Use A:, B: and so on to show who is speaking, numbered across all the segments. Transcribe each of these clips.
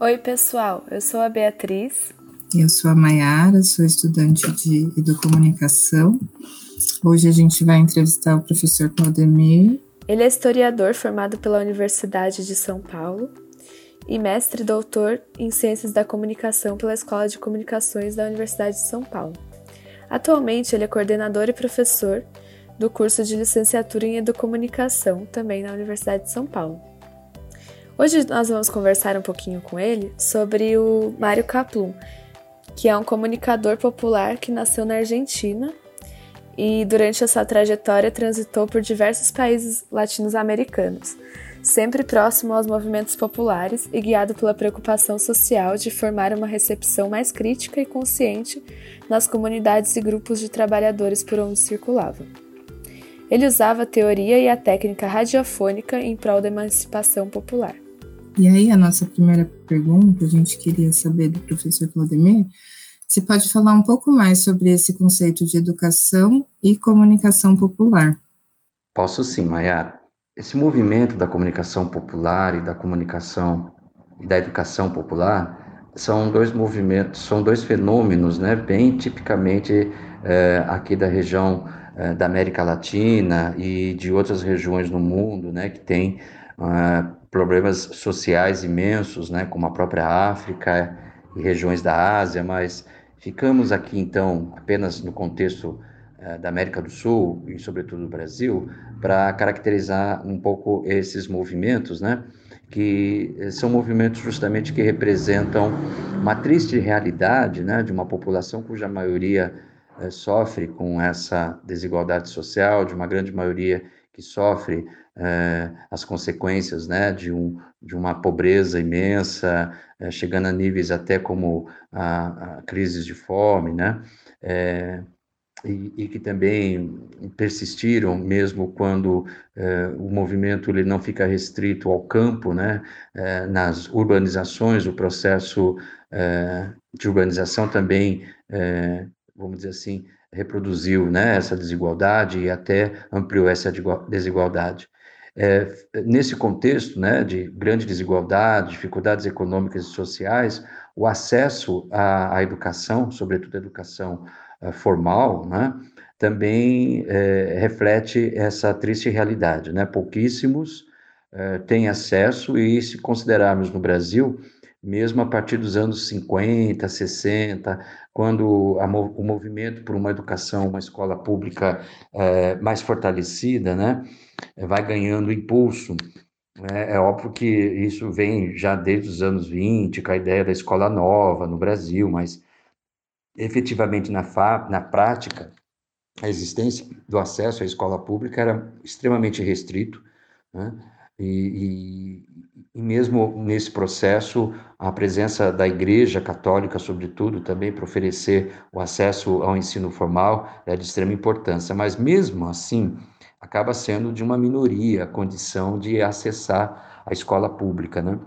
A: Oi, pessoal, eu sou a Beatriz.
B: Eu sou a Maiara, sou estudante de Educomunicação. Hoje a gente vai entrevistar o professor Claudemir.
A: Ele é historiador formado pela Universidade de São Paulo e mestre e doutor em Ciências da Comunicação pela Escola de Comunicações da Universidade de São Paulo. Atualmente, ele é coordenador e professor do curso de licenciatura em Educomunicação, também na Universidade de São Paulo. Hoje nós vamos conversar um pouquinho com ele sobre o Mário Kaplun, que é um comunicador popular que nasceu na Argentina e durante a sua trajetória transitou por diversos países latino-americanos, sempre próximo aos movimentos populares e guiado pela preocupação social de formar uma recepção mais crítica e consciente nas comunidades e grupos de trabalhadores por onde circulava. Ele usava a teoria e a técnica radiofônica em prol da emancipação popular.
B: E aí, a nossa primeira pergunta, a gente queria saber do professor Claudemir, você pode falar um pouco mais sobre esse conceito de educação e comunicação popular?
C: Posso sim, Mayara. Esse movimento da comunicação popular e da comunicação e da educação popular são dois movimentos, são dois fenômenos, né, bem tipicamente é, aqui da região é, da América Latina e de outras regiões no mundo, né, que tem uh, problemas sociais imensos, né, como a própria África e regiões da Ásia, mas ficamos aqui então apenas no contexto uh, da América do Sul e sobretudo do Brasil para caracterizar um pouco esses movimentos, né, que são movimentos justamente que representam uma triste realidade, né, de uma população cuja maioria uh, sofre com essa desigualdade social, de uma grande maioria que sofre é, as consequências né, de, um, de uma pobreza imensa, é, chegando a níveis até como a, a crises de fome, né, e, e, que também persistiram mesmo quando o movimento ele não fica restrito ao campo, né, nas urbanizações, o processo de urbanização também, vamos dizer assim, reproduziu né, essa desigualdade e até ampliou essa desigualdade. É, nesse contexto né, de grande desigualdade, dificuldades econômicas e sociais, o acesso à, à educação, sobretudo a educação uh, formal, né, também é, reflete essa triste realidade. Né? Pouquíssimos é, têm acesso, e se considerarmos no Brasil, mesmo a partir dos anos 50, 60, quando o movimento por uma educação, uma escola pública é, mais fortalecida, né, vai ganhando impulso. É, é, óbvio que isso vem já desde os anos 20, com a ideia da escola nova no Brasil, mas efetivamente na, na prática, a existência do acesso à escola pública era extremamente restrito, né? E, e, e, mesmo nesse processo, a presença da Igreja Católica, sobretudo, também para oferecer o acesso ao ensino formal é de extrema importância. Mas mesmo assim, acaba sendo de uma minoria a condição de acessar a escola pública, né?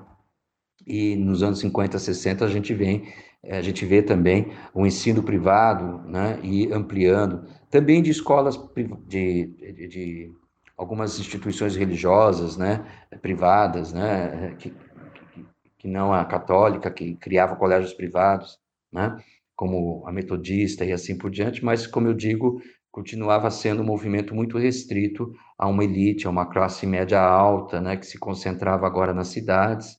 C: E nos anos 50, 60 a gente vem, a gente vê também o ensino privado, né? E ampliando também de escolas de, de, de algumas instituições religiosas, né, privadas, né, que, que não a católica, que criava colégios privados, né, como a metodista e assim por diante, mas, como eu digo, continuava sendo um movimento muito restrito a uma elite, a uma classe média alta, né, que se concentrava agora nas cidades,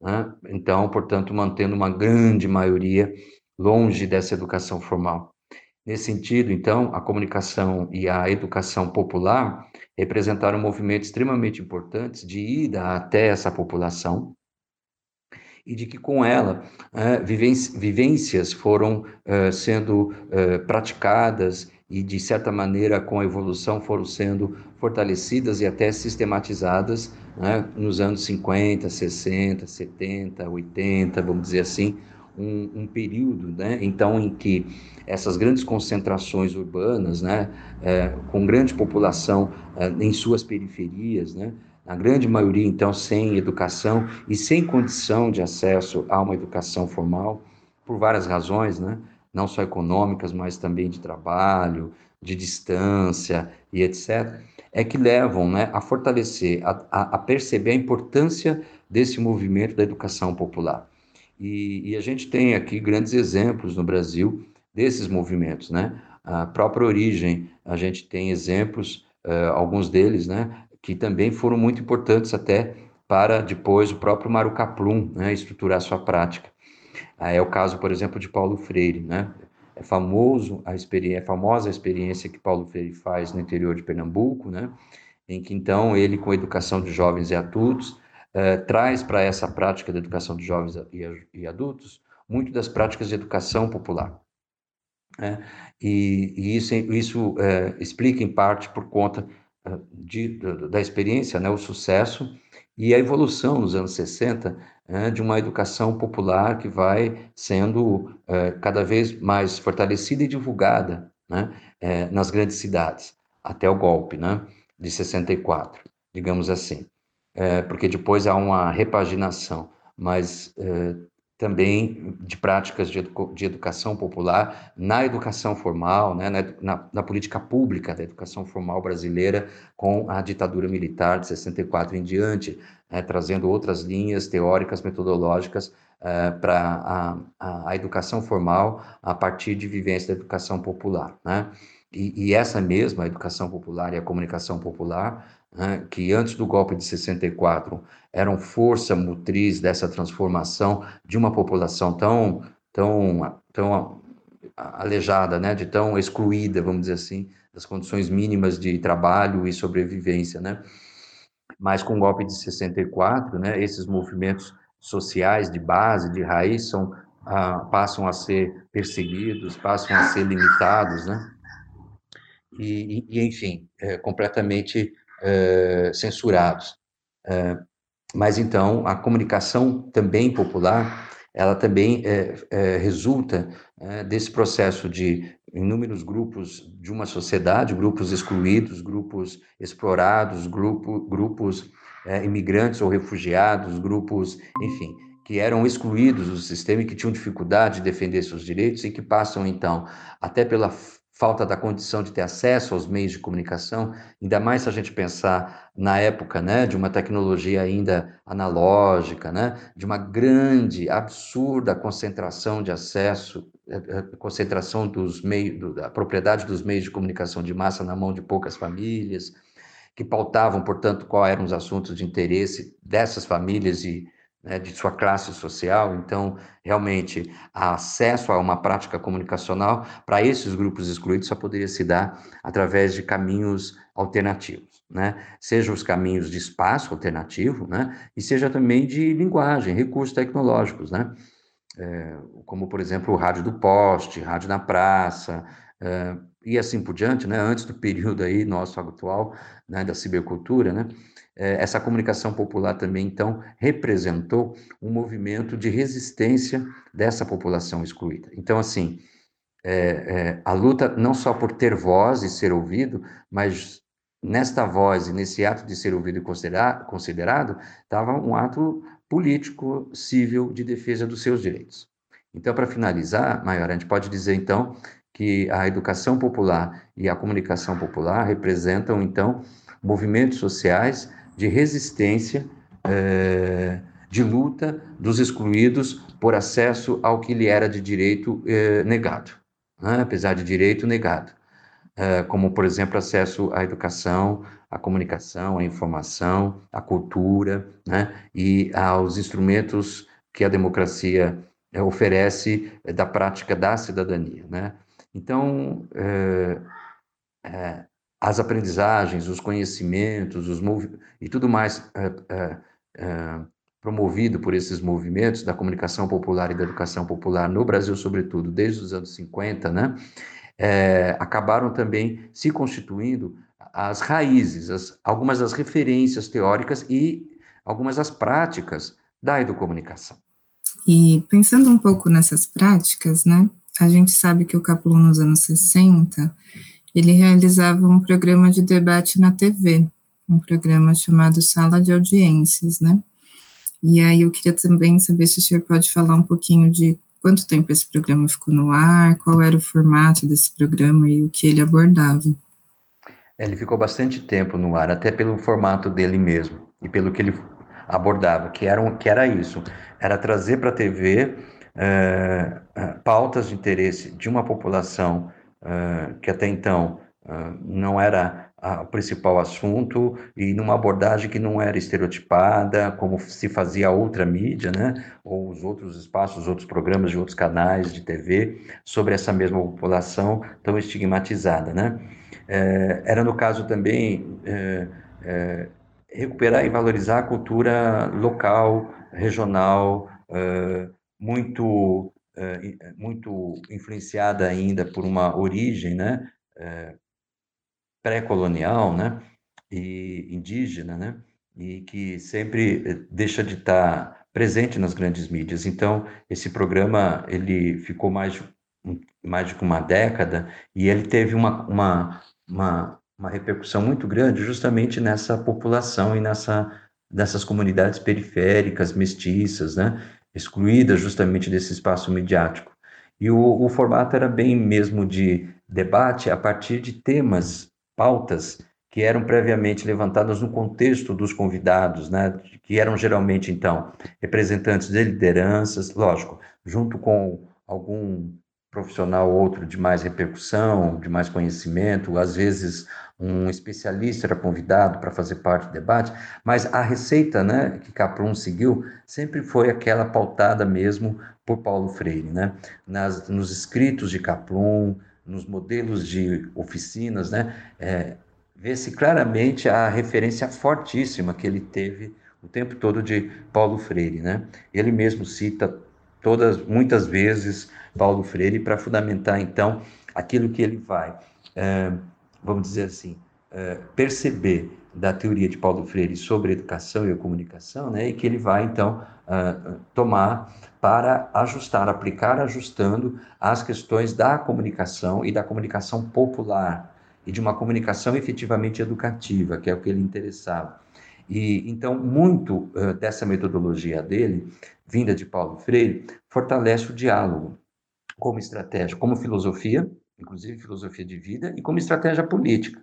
C: né, então, portanto, mantendo uma grande maioria longe dessa educação formal. Nesse sentido, então, a comunicação e a educação popular representaram movimentos extremamente importantes de ida até essa população e de que com ela é, vivências foram é, sendo é, praticadas e de certa maneira com a evolução foram sendo fortalecidas e até sistematizadas né, nos anos 50, 60, 70, 80, vamos dizer assim, um, um, período, né, então, em que essas grandes concentrações urbanas, né, é, com grande população é, em suas periferias, né, a grande maioria, então, sem educação e sem condição de acesso a uma educação formal, por várias razões, né, não só econômicas, mas também de trabalho, de distância e etc., é que levam né, a fortalecer, a, a, perceber a importância desse movimento da educação popular. E, e, a gente tem aqui grandes exemplos no Brasil desses movimentos, né? A própria origem, a gente tem exemplos, uh, alguns deles, né, que também foram muito importantes até para depois o próprio Mário Kaplum né, estruturar sua prática. Uh, é o caso, por exemplo, de Paulo Freire, né? É famoso a experiência, é famosa a experiência que Paulo Freire faz no interior de Pernambuco, né? Em que então ele, com a educação de jovens e adultos, eh, traz para essa prática da educação de jovens e, e adultos muito das práticas de educação popular. Né? E, e, isso, isso eh, explica em parte por conta eh, de, da experiência, né, o sucesso e a evolução nos anos 60 né, de uma educação popular que vai sendo cada vez mais fortalecida e divulgada né, nas grandes cidades, até o golpe né, de 64, digamos assim. É, porque depois há uma repaginação, mas também de práticas de, de, educação popular na educação formal, né, na, na, na, política pública da educação formal brasileira com a ditadura militar de 64 em diante, né, trazendo outras linhas teóricas, metodológicas é, para a, a, educação formal a partir de vivência da educação popular. Né? E, e essa mesma educação popular e a comunicação popular né, que antes do golpe de 64 eram força motriz dessa transformação de uma população tão, tão, tão alejada, né, de tão excluída, vamos dizer assim, das condições mínimas de trabalho e sobrevivência, né? Mas com o golpe de 64, né, esses movimentos sociais de base, de raiz, são, ah, passam a ser perseguidos, passam a ser limitados, né? E, e enfim, é, completamente é, censurados. É, mas então a comunicação também popular, ela também é, resulta desse processo de inúmeros grupos de uma sociedade, grupos excluídos, grupos explorados, grupo, grupos imigrantes ou refugiados, grupos, enfim, que eram excluídos do sistema e que tinham dificuldade de defender seus direitos e que passam então até pela falta da condição de ter acesso aos meios de comunicação, ainda mais se a gente pensar na época, né, de uma tecnologia ainda analógica, né, de uma grande, absurda concentração de acesso, eh, eh, concentração dos meios, da propriedade dos meios de comunicação de massa na mão de poucas famílias, que pautavam, portanto, quais eram os assuntos de interesse dessas famílias e né, de sua classe social. Então, realmente, acesso a uma prática comunicacional para esses grupos excluídos só poderia se dar através de caminhos alternativos, né? Seja os caminhos de espaço alternativo, né? E seja também de linguagem, recursos tecnológicos, né? É, como, por exemplo, o rádio do poste, rádio na praça, é, e assim por diante, né? Antes do período aí nosso atual, né, da cibercultura, né? Eh, essa comunicação popular também, então, representou um movimento de resistência dessa população excluída. Então, assim, é, é, a luta não só por ter voz e ser ouvido, mas nesta voz e nesse ato de ser ouvido e considerado, considerado estava um ato político, civil, de defesa dos seus direitos. Então, para finalizar, Maior, a gente pode dizer, então, que a educação popular e a comunicação popular representam, então, movimentos sociais de resistência, é, de luta dos excluídos por acesso ao que lhe era de direito é, negado, né? apesar de direito negado, é, como, por exemplo, acesso à educação, à comunicação, à informação, à cultura né? e aos instrumentos que a democracia oferece da prática da cidadania. Né? Então, é, as aprendizagens, os conhecimentos, os e tudo mais é, é, é, promovido por esses movimentos da comunicação popular e da educação popular no Brasil, sobretudo desde os anos 50, né, é, acabaram também se constituindo as raízes, as, algumas das referências teóricas e algumas das práticas da educomunicação.
B: E pensando um pouco nessas práticas, né, a gente sabe que o Capulon nos anos 60 ele realizava um programa de debate na TV, um programa chamado Sala de Audiências, né? E aí eu queria também saber se o senhor pode falar um pouquinho de quanto tempo esse programa ficou no ar, qual era o formato desse programa e o que ele abordava.
C: Ele ficou bastante tempo no ar, até pelo formato dele mesmo e pelo que ele abordava, que era, um, que era isso, era trazer para a TV é, é, pautas de interesse de uma população que até então não era o principal assunto e numa abordagem que não era estereotipada, como se fazia outra mídia, né, ou os outros espaços, os outros programas de outros canais de TV sobre essa mesma população tão estigmatizada, né. É, era no caso também é, é, recuperar e valorizar a cultura local, regional, muito muito influenciada ainda por uma origem, né, pré-colonial, né, e indígena, né, e que sempre eh, deixa de estar presente nas grandes mídias. Então, esse programa ele ficou mais de, mais de uma década e ele teve uma, uma, uma, uma repercussão muito grande justamente nessa população e nessa dessas comunidades periféricas, mestiças, né, excluídas justamente desse espaço midiático. E o, o formato era bem mesmo de debate a partir de temas pautas que eram previamente levantadas no contexto dos convidados, né, que eram geralmente, então, representantes de lideranças, lógico, junto com algum profissional outro de mais repercussão, de mais conhecimento, às vezes um especialista era convidado para fazer parte do debate, mas a receita né, que Caprum seguiu sempre foi aquela pautada mesmo por Paulo Freire, né? Nas, nos escritos de Caprum, nos modelos de oficinas, né, é, vê-se claramente a referência fortíssima que ele teve o tempo todo de Paulo Freire, né? Ele mesmo cita todas, muitas vezes Paulo Freire para fundamentar então aquilo que ele vai, é, vamos dizer assim, é, perceber da teoria de Paulo Freire sobre educação e comunicação, né? E que ele vai então uh, tomar para ajustar, aplicar ajustando as questões da comunicação e da comunicação popular e de uma comunicação efetivamente educativa, que é o que ele interessava. E então muito uh, dessa metodologia dele, vinda de Paulo Freire, fortalece o diálogo como estratégia, como filosofia, inclusive filosofia de vida e como estratégia política,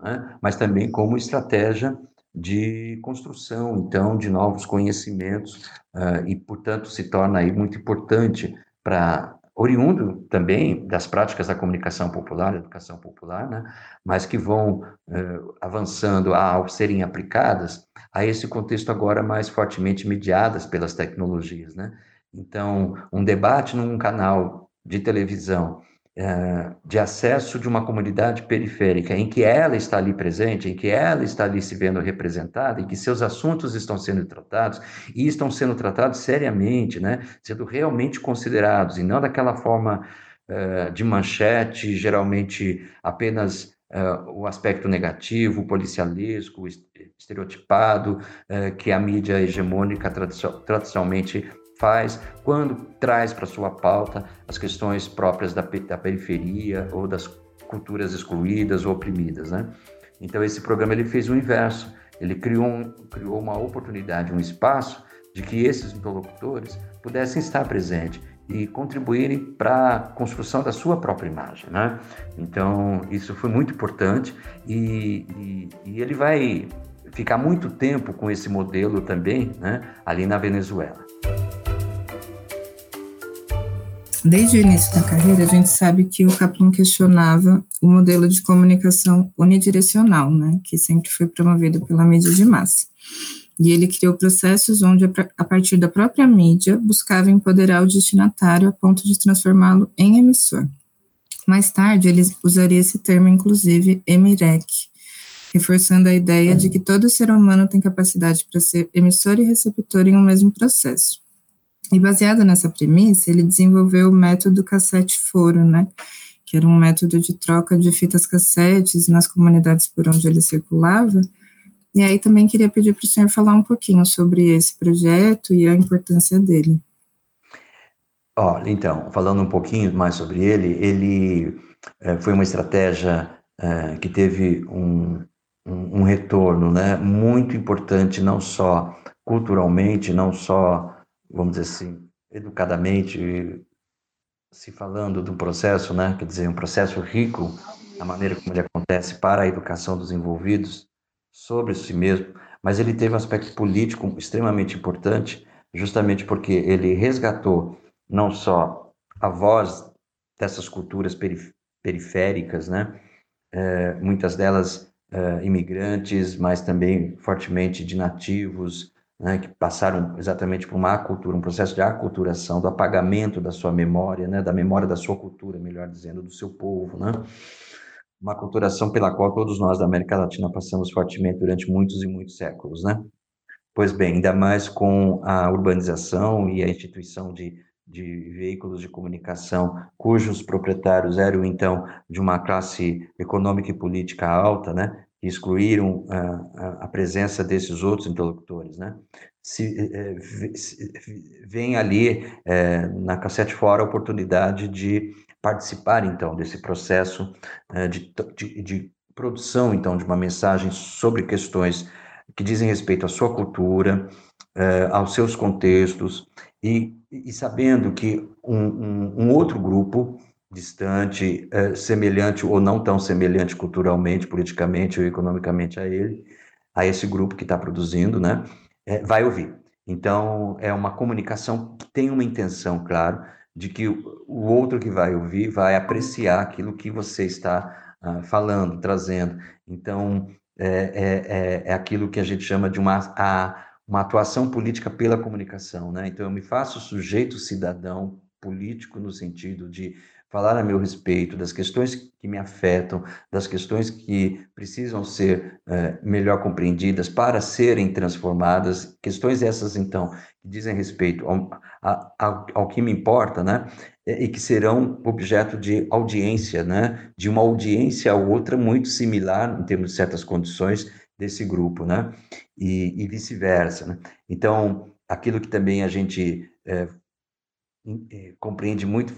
C: né? mas também como estratégia de construção, então, de novos conhecimentos, uh, e, portanto, se torna aí muito importante para oriundo também das práticas da comunicação popular, educação popular, né, mas que vão uh, avançando ao serem aplicadas a esse contexto agora mais fortemente mediadas pelas tecnologias, né. Então, um debate num canal de televisão é, de acesso de uma comunidade periférica, em que ela está ali presente, em que ela está ali se vendo representada, em que seus assuntos estão sendo tratados e estão sendo tratados seriamente, né, sendo realmente considerados, e não daquela forma é, de manchete, geralmente apenas é, o aspecto negativo, policialesco, estereotipado, que a mídia hegemônica tradicionalmente faz quando traz para sua pauta as questões próprias da, da periferia ou das culturas excluídas ou oprimidas, né? Então esse programa ele fez o inverso, ele criou, um, criou uma oportunidade, um espaço de que esses interlocutores pudessem estar presentes e contribuírem para a construção da sua própria imagem, né? Então isso foi muito importante e, e, e ele vai ficar muito tempo com esse modelo também, né? Ali na Venezuela.
B: Desde o início da carreira, a gente sabe que o Kaplan questionava o modelo de comunicação unidirecional, né, que sempre foi promovido pela mídia de massa. E ele criou processos onde, a partir da própria mídia, buscava empoderar o destinatário a ponto de transformá-lo em emissor. Mais tarde, ele usaria esse termo, inclusive, emirec, reforçando a ideia de que todo ser humano tem capacidade para ser emissor e receptor em um mesmo processo. E baseado nessa premissa, ele desenvolveu o método cassete-foro, né? Que era um método de troca de fitas cassetes nas comunidades por onde ele circulava. E aí também queria pedir para o senhor falar um pouquinho sobre esse projeto e a importância dele.
C: Olha, então, falando um pouquinho mais sobre ele, ele é, foi uma estratégia é, que teve um, um, um, retorno né, muito importante, não só culturalmente, não só vamos dizer assim, educadamente, se falando de um processo, né, quer dizer, um processo rico, a maneira como ele acontece para a educação dos envolvidos sobre si mesmo, mas ele teve um aspecto político extremamente importante, justamente porque ele resgatou não só a voz dessas culturas periféricas, né, é, muitas delas é, imigrantes, mas também fortemente de nativos, né, que passaram exatamente por uma acultura, um processo de aculturação, do apagamento da sua memória, né, da memória da sua cultura, melhor dizendo, do seu povo, né? Uma aculturação pela qual todos nós da América Latina passamos fortemente durante muitos e muitos séculos, né? Pois bem, ainda mais com a urbanização e a instituição de, de veículos de comunicação cujos proprietários eram, então, de uma classe econômica e política alta, né? Que excluíram a, a, presença desses outros interlocutores, né? Se, é, vem ali é, na cassete fora a oportunidade de participar então desse processo é, de, de, de, produção então de uma mensagem sobre questões que dizem respeito à sua cultura, aos seus contextos e, e sabendo que um, um, um outro grupo distante, é, semelhante ou não tão semelhante culturalmente, politicamente ou economicamente a ele, a esse grupo que está produzindo, né, é, vai ouvir. Então, é uma comunicação que tem uma intenção, claro, de que o outro que vai ouvir vai apreciar aquilo que você está uh, falando, trazendo. Então, é, é, é, é, aquilo que a gente chama de uma, a, uma atuação política pela comunicação. Né? Então, eu me faço sujeito cidadão político no sentido de falar a meu respeito, das questões que me afetam, das questões que precisam ser é, melhor compreendidas para serem transformadas, questões essas, então, que dizem respeito ao, ao, ao que me importa, né? E que serão objeto de audiência, né? De uma audiência a outra muito similar, em termos de certas condições, desse grupo, né? E, e vice-versa, né? Então, aquilo que também a gente é, compreende muito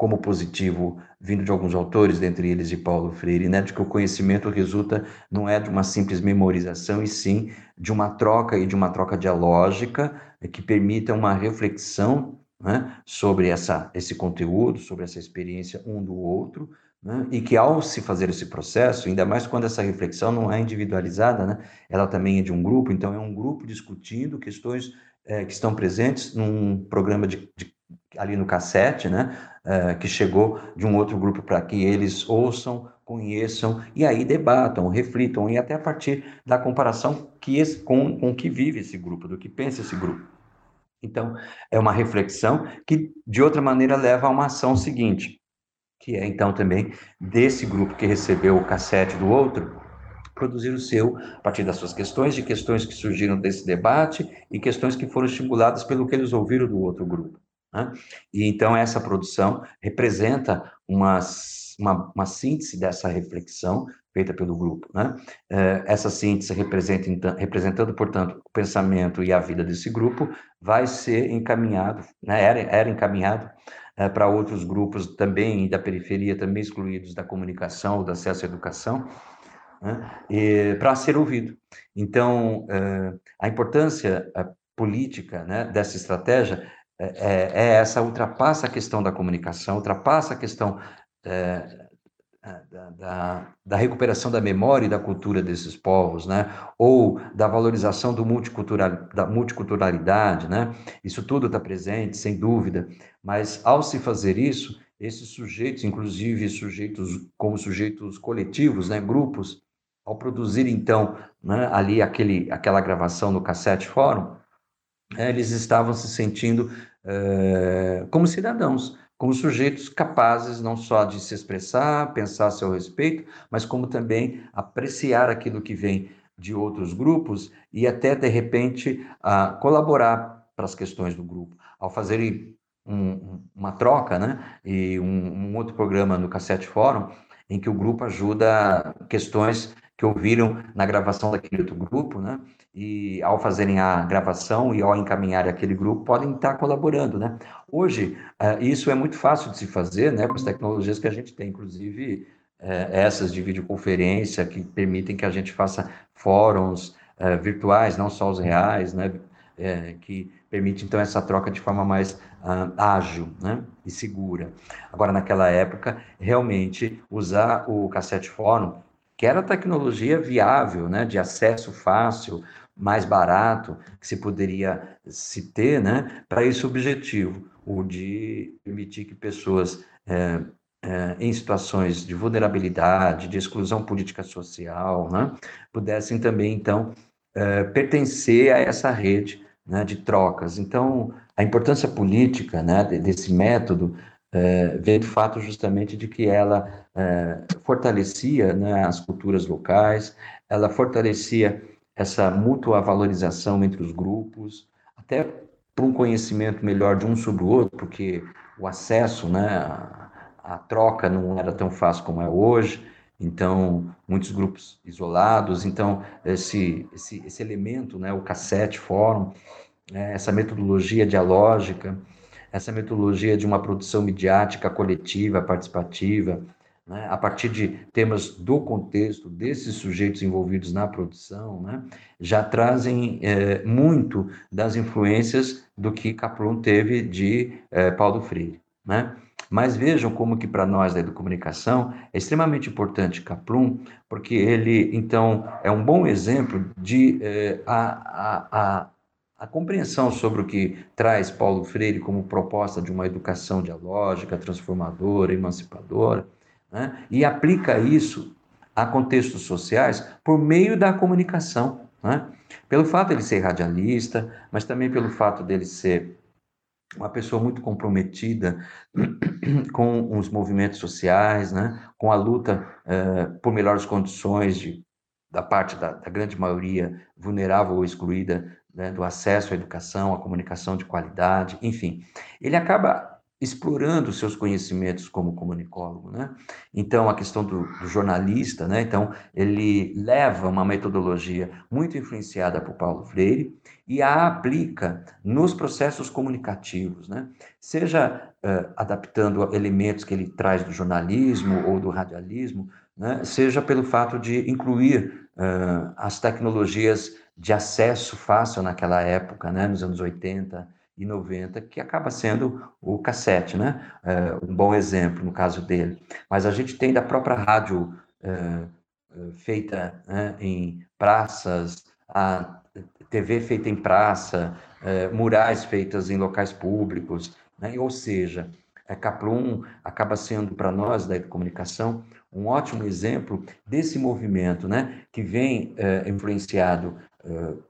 C: como positivo vindo de alguns autores, dentre eles de Paulo Freire, né, de que o conhecimento resulta não é de uma simples memorização, e sim de uma troca e de uma troca dialógica que permita uma reflexão né, sobre essa, esse conteúdo, sobre essa experiência um do outro, né, e que ao se fazer esse processo, ainda mais quando essa reflexão não é individualizada, né, ela também é de um grupo, então é um grupo discutindo questões é, que estão presentes num programa de, de ali no cassete, né, uh, que chegou de um outro grupo para que eles ouçam, conheçam e aí debatam, reflitam e até a partir da comparação que esse, com, com que vive esse grupo, do que pensa esse grupo. Então, é uma reflexão que, de outra maneira, leva a uma ação seguinte, que é, então, também desse grupo que recebeu o cassete do outro, produzir o seu a partir das suas questões, de questões que surgiram desse debate e questões que foram estimuladas pelo que eles ouviram do outro grupo. Né? E então essa produção representa uma, uma, uma, síntese dessa reflexão feita pelo grupo. Né? É, essa síntese representa, então, representando, portanto, o pensamento e a vida desse grupo, vai ser encaminhado, né? era, era encaminhado é, para outros grupos também da periferia, também excluídos da comunicação, do acesso à educação, né? para ser ouvido. Então, é, a importância política né, dessa estratégia é, é, é, essa, ultrapassa a questão da comunicação, ultrapassa a questão é, é, da, da, recuperação da memória e da cultura desses povos, né? ou da valorização do multicultural, da multiculturalidade. Né? Isso tudo está presente, sem dúvida, mas ao se fazer isso, esses sujeitos, inclusive sujeitos como sujeitos coletivos, né? grupos, ao produzir então né, ali aquele, aquela gravação no cassete fórum, né, eles estavam se sentindo é, como cidadãos, como sujeitos capazes não só de se expressar, pensar a seu respeito, mas como também apreciar aquilo que vem de outros grupos e até, de repente, colaborar para as questões do grupo. Ao fazerem um, uma troca, né, e um, um outro programa no Cassete Fórum, em que o grupo ajuda questões que ouviram na gravação daquele outro grupo, né? E ao fazerem a gravação e ao encaminhar aquele grupo, podem estar colaborando, né? Hoje, uh, isso é muito fácil de se fazer, né? Com as tecnologias que a gente tem, inclusive uh, essas de videoconferência que permitem que a gente faça fóruns uh, virtuais, não só os reais, né? é, que permite então essa troca de forma mais uh, ágil né, e segura. Agora, naquela época, realmente usar o cassete fórum, que era tecnologia viável, né, de acesso fácil, mais barato, que se poderia se ter, né, para esse objetivo, o de permitir que pessoas é, é, em situações de vulnerabilidade, de exclusão política social, né, pudessem também, então, é, pertencer a essa rede né, de trocas. Então, a importância política né, desse método é, vem fato justamente de que ela é, fortalecia né, as culturas locais, ela fortalecia essa mútua valorização entre os grupos, até para um conhecimento melhor de um sobre o outro, porque o acesso, né, a, a troca não era tão fácil como é hoje, então muitos grupos isolados, então esse esse, esse elemento, né, o cassete fórum, né, essa metodologia dialógica, essa metodologia de uma produção midiática coletiva, participativa, né, a partir de temas do contexto desses sujeitos envolvidos na produção, né, já trazem é, muito das influências do que Kaplun teve de é, Paulo Freire. Né? Mas vejam como que para nós da educomunicação é extremamente importante Kaplum, porque ele, então, é um bom exemplo de eh, a, a, a, a, compreensão sobre o que traz Paulo Freire como proposta de uma educação dialógica, transformadora, emancipadora, né? e aplica isso a contextos sociais por meio da comunicação. Né? Pelo fato de ele ser radialista, mas também pelo fato dele ser uma pessoa muito comprometida com os movimentos sociais, né, com a luta uh, por melhores condições de, da parte da, da grande maioria vulnerável ou excluída né, do acesso à educação, à comunicação de qualidade, enfim. Ele acaba explorando seus conhecimentos como comunicólogo, né? Então a questão do, do, jornalista, né? Então ele leva uma metodologia muito influenciada por Paulo Freire e a aplica nos processos comunicativos, né? Seja uh, adaptando elementos que ele traz do jornalismo ou do radialismo, né? Seja pelo fato de incluir uh, as tecnologias de acesso fácil naquela época, né? Nos anos 80 e 90, que acaba sendo o cassete, né? É, um bom exemplo no caso dele. Mas a gente tem da própria rádio é, feita né, em praças, a TV feita em praça, é, murais feitas em locais públicos, né? ou seja, a Caplum acaba sendo para nós da comunicação um ótimo exemplo desse movimento, né, que vem é, influenciado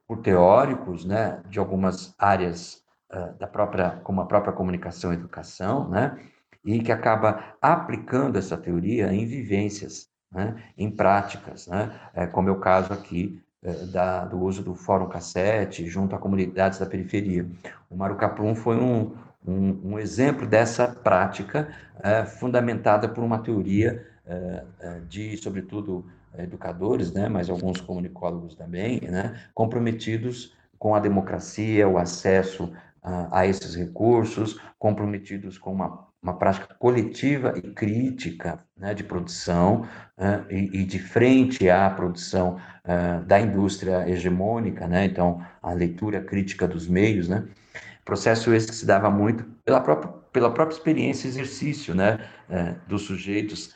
C: por teóricos, né, de algumas áreas da própria, como a própria comunicação e educação, né? E que acaba aplicando essa teoria em vivências, né? em práticas, né? É, como é o caso aqui da, do uso do Fórum Cassete junto a comunidades da periferia. O Mário Caplum foi um, um, um, exemplo dessa prática fundamentada por uma teoria de, sobretudo, educadores, né, mas alguns comunicólogos também, né, comprometidos com a democracia, o acesso a, a esses recursos, comprometidos com uma, uma prática coletiva e crítica né, de produção uh, e, e, de frente à produção uh, da indústria hegemônica, né, então a leitura crítica dos meios, né, processo esse que se dava muito pela própria, pela própria experiência e exercício né, uh, dos sujeitos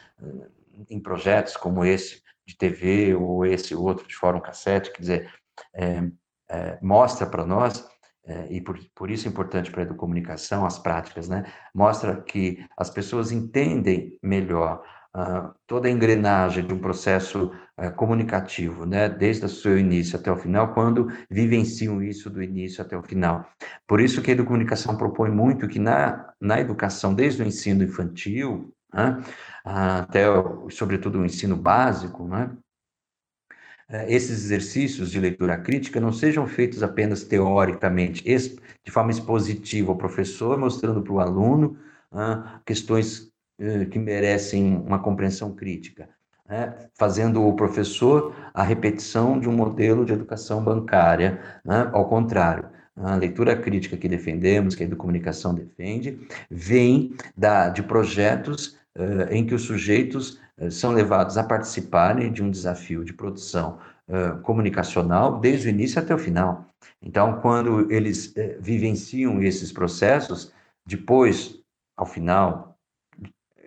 C: em projetos como esse de TV ou esse outro de fórum cassete, quer dizer, é, é, mostra para nós é, e por, por isso é importante para a educomunicação, as práticas, né? Mostra que as pessoas entendem melhor uh, toda a engrenagem de um processo uh, comunicativo, né? Desde o seu início até o final, quando vivenciam isso do início até o final. Por isso que a educomunicação propõe muito que na, na educação, desde o ensino infantil, né? até, sobretudo, o ensino básico, né? Eh, esses exercícios de leitura crítica não sejam feitos apenas teoricamente, de forma expositiva, o professor mostrando para o aluno ah, questões eh, que merecem uma compreensão crítica, né? fazendo o professor a repetição de um modelo de educação bancária, né? ao contrário. A leitura crítica que defendemos, que a educomunicação defende, vem da, de projetos em que os sujeitos eh, são levados a participarem de um desafio de produção uh, comunicacional desde o início até o final. Então, quando eles vivenciam esses processos, depois, ao final,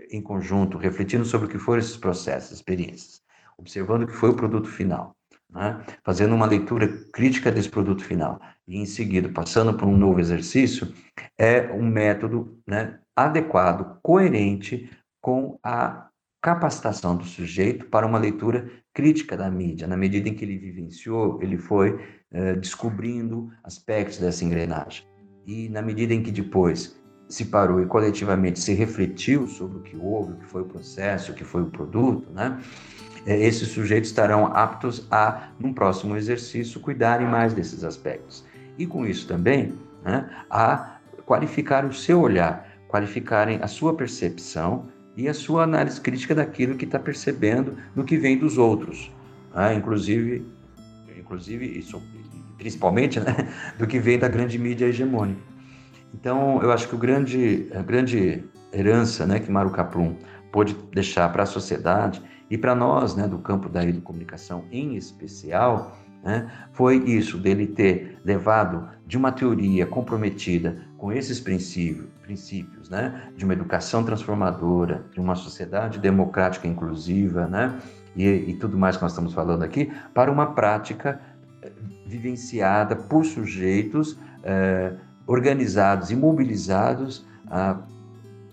C: em conjunto, refletindo sobre o que foram esses processos, experiências, observando o que foi o produto final, né? fazendo uma leitura crítica desse produto final e, em seguida, passando por um novo exercício, é um método né, adequado, coerente com a capacitação do sujeito para uma leitura crítica da mídia. Na medida em que ele vivenciou, ele foi eh, descobrindo aspectos dessa engrenagem. E na medida em que depois se parou e coletivamente se refletiu sobre o que houve, o que foi o processo, o que foi o produto, né? Eh, esses sujeitos estarão aptos a, num próximo exercício, cuidarem mais desses aspectos. E com isso também, né, a qualificar o seu olhar, qualificarem a sua percepção e a sua análise crítica daquilo que está percebendo no que vem dos outros, né? inclusive, inclusive isso, principalmente, né? do que vem da grande mídia hegemônica. Então, eu acho que o grande, a grande herança né, que Maru Caprum pôde deixar para a sociedade e para nós, né, do campo da educomunicação em especial, né, foi isso, dele ter levado de uma teoria comprometida com esses princípios, princípios né, de uma educação transformadora, de uma sociedade democrática inclusiva, né, e, e tudo mais que nós estamos falando aqui, para uma prática eh, vivenciada por sujeitos eh, organizados e mobilizados ah,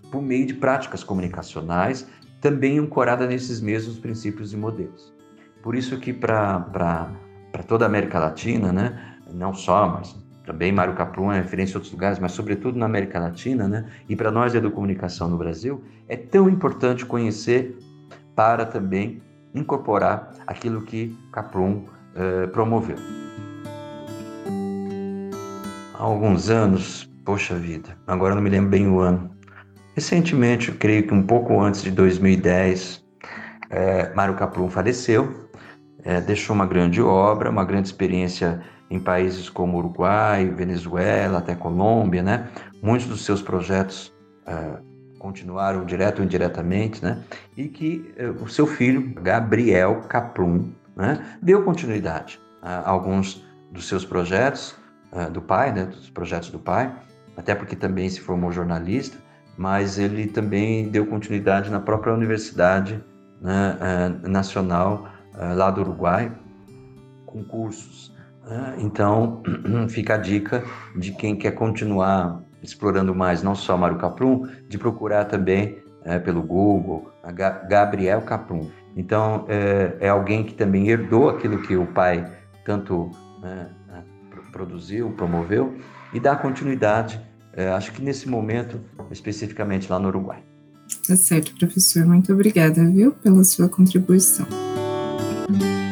C: por meio de práticas comunicacionais, também ancorada nesses mesmos princípios e modelos. Por isso que para toda a América Latina, né, não só, mas também Mário Caprum é referência em outros lugares, mas sobretudo na América Latina, né? E para nós da educomunicação no Brasil, é tão importante conhecer para também incorporar aquilo que Caprum eh, promoveu. Há alguns anos, poxa vida, agora não me lembro bem o ano. Recentemente, creio que um pouco antes de 2010, eh, Mário Caprum faleceu, eh, deixou uma grande obra, uma grande experiência em países como Uruguai, Venezuela, até Colômbia, né? Muitos dos seus projetos uh, continuaram direto ou indiretamente, né? E que uh, o seu filho, Gabriel Caprum, né? deu continuidade a alguns dos seus projetos uh, do pai, né? Dos projetos do pai, até porque também se formou jornalista, mas ele também deu continuidade na própria Universidade né? Nacional lá do Uruguai, com cursos né? Então, fica a dica de quem quer continuar explorando mais, não só Mário Caprum, de procurar também é, pelo Google, Gabriel Caprum. Então, é, é, alguém que também herdou aquilo que o pai tanto né, produziu, promoveu, e dá continuidade, é, acho que nesse momento, especificamente lá no Uruguai.
B: Tá certo, professor. Muito obrigada, viu, pela sua contribuição. Thank you.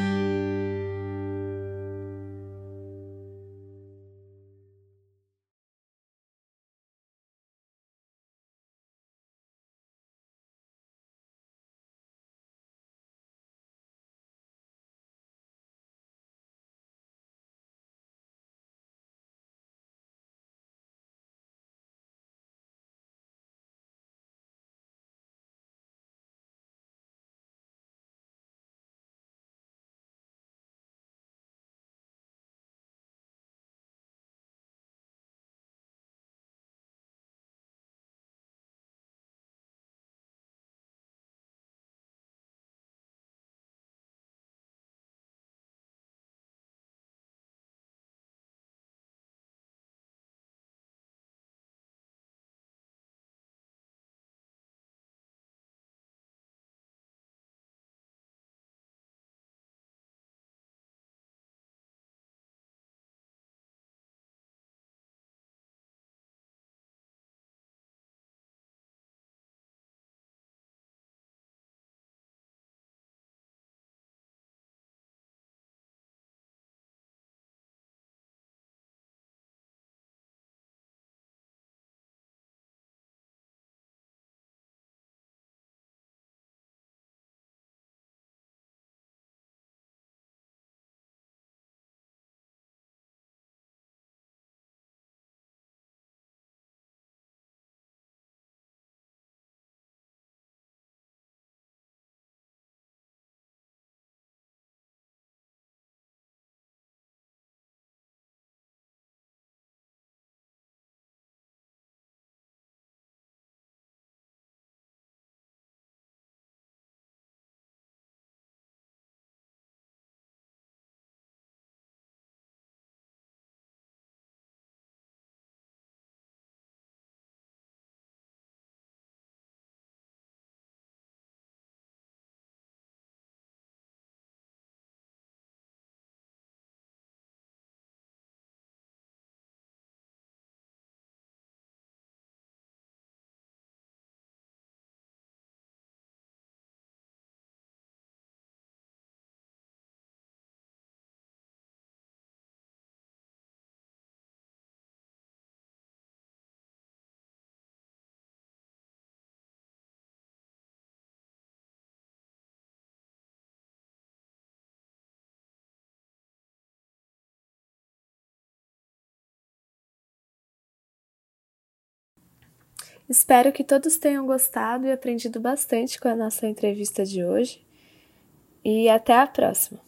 A: Espero que todos tenham gostado e aprendido bastante com a nossa entrevista de hoje. E até a próxima!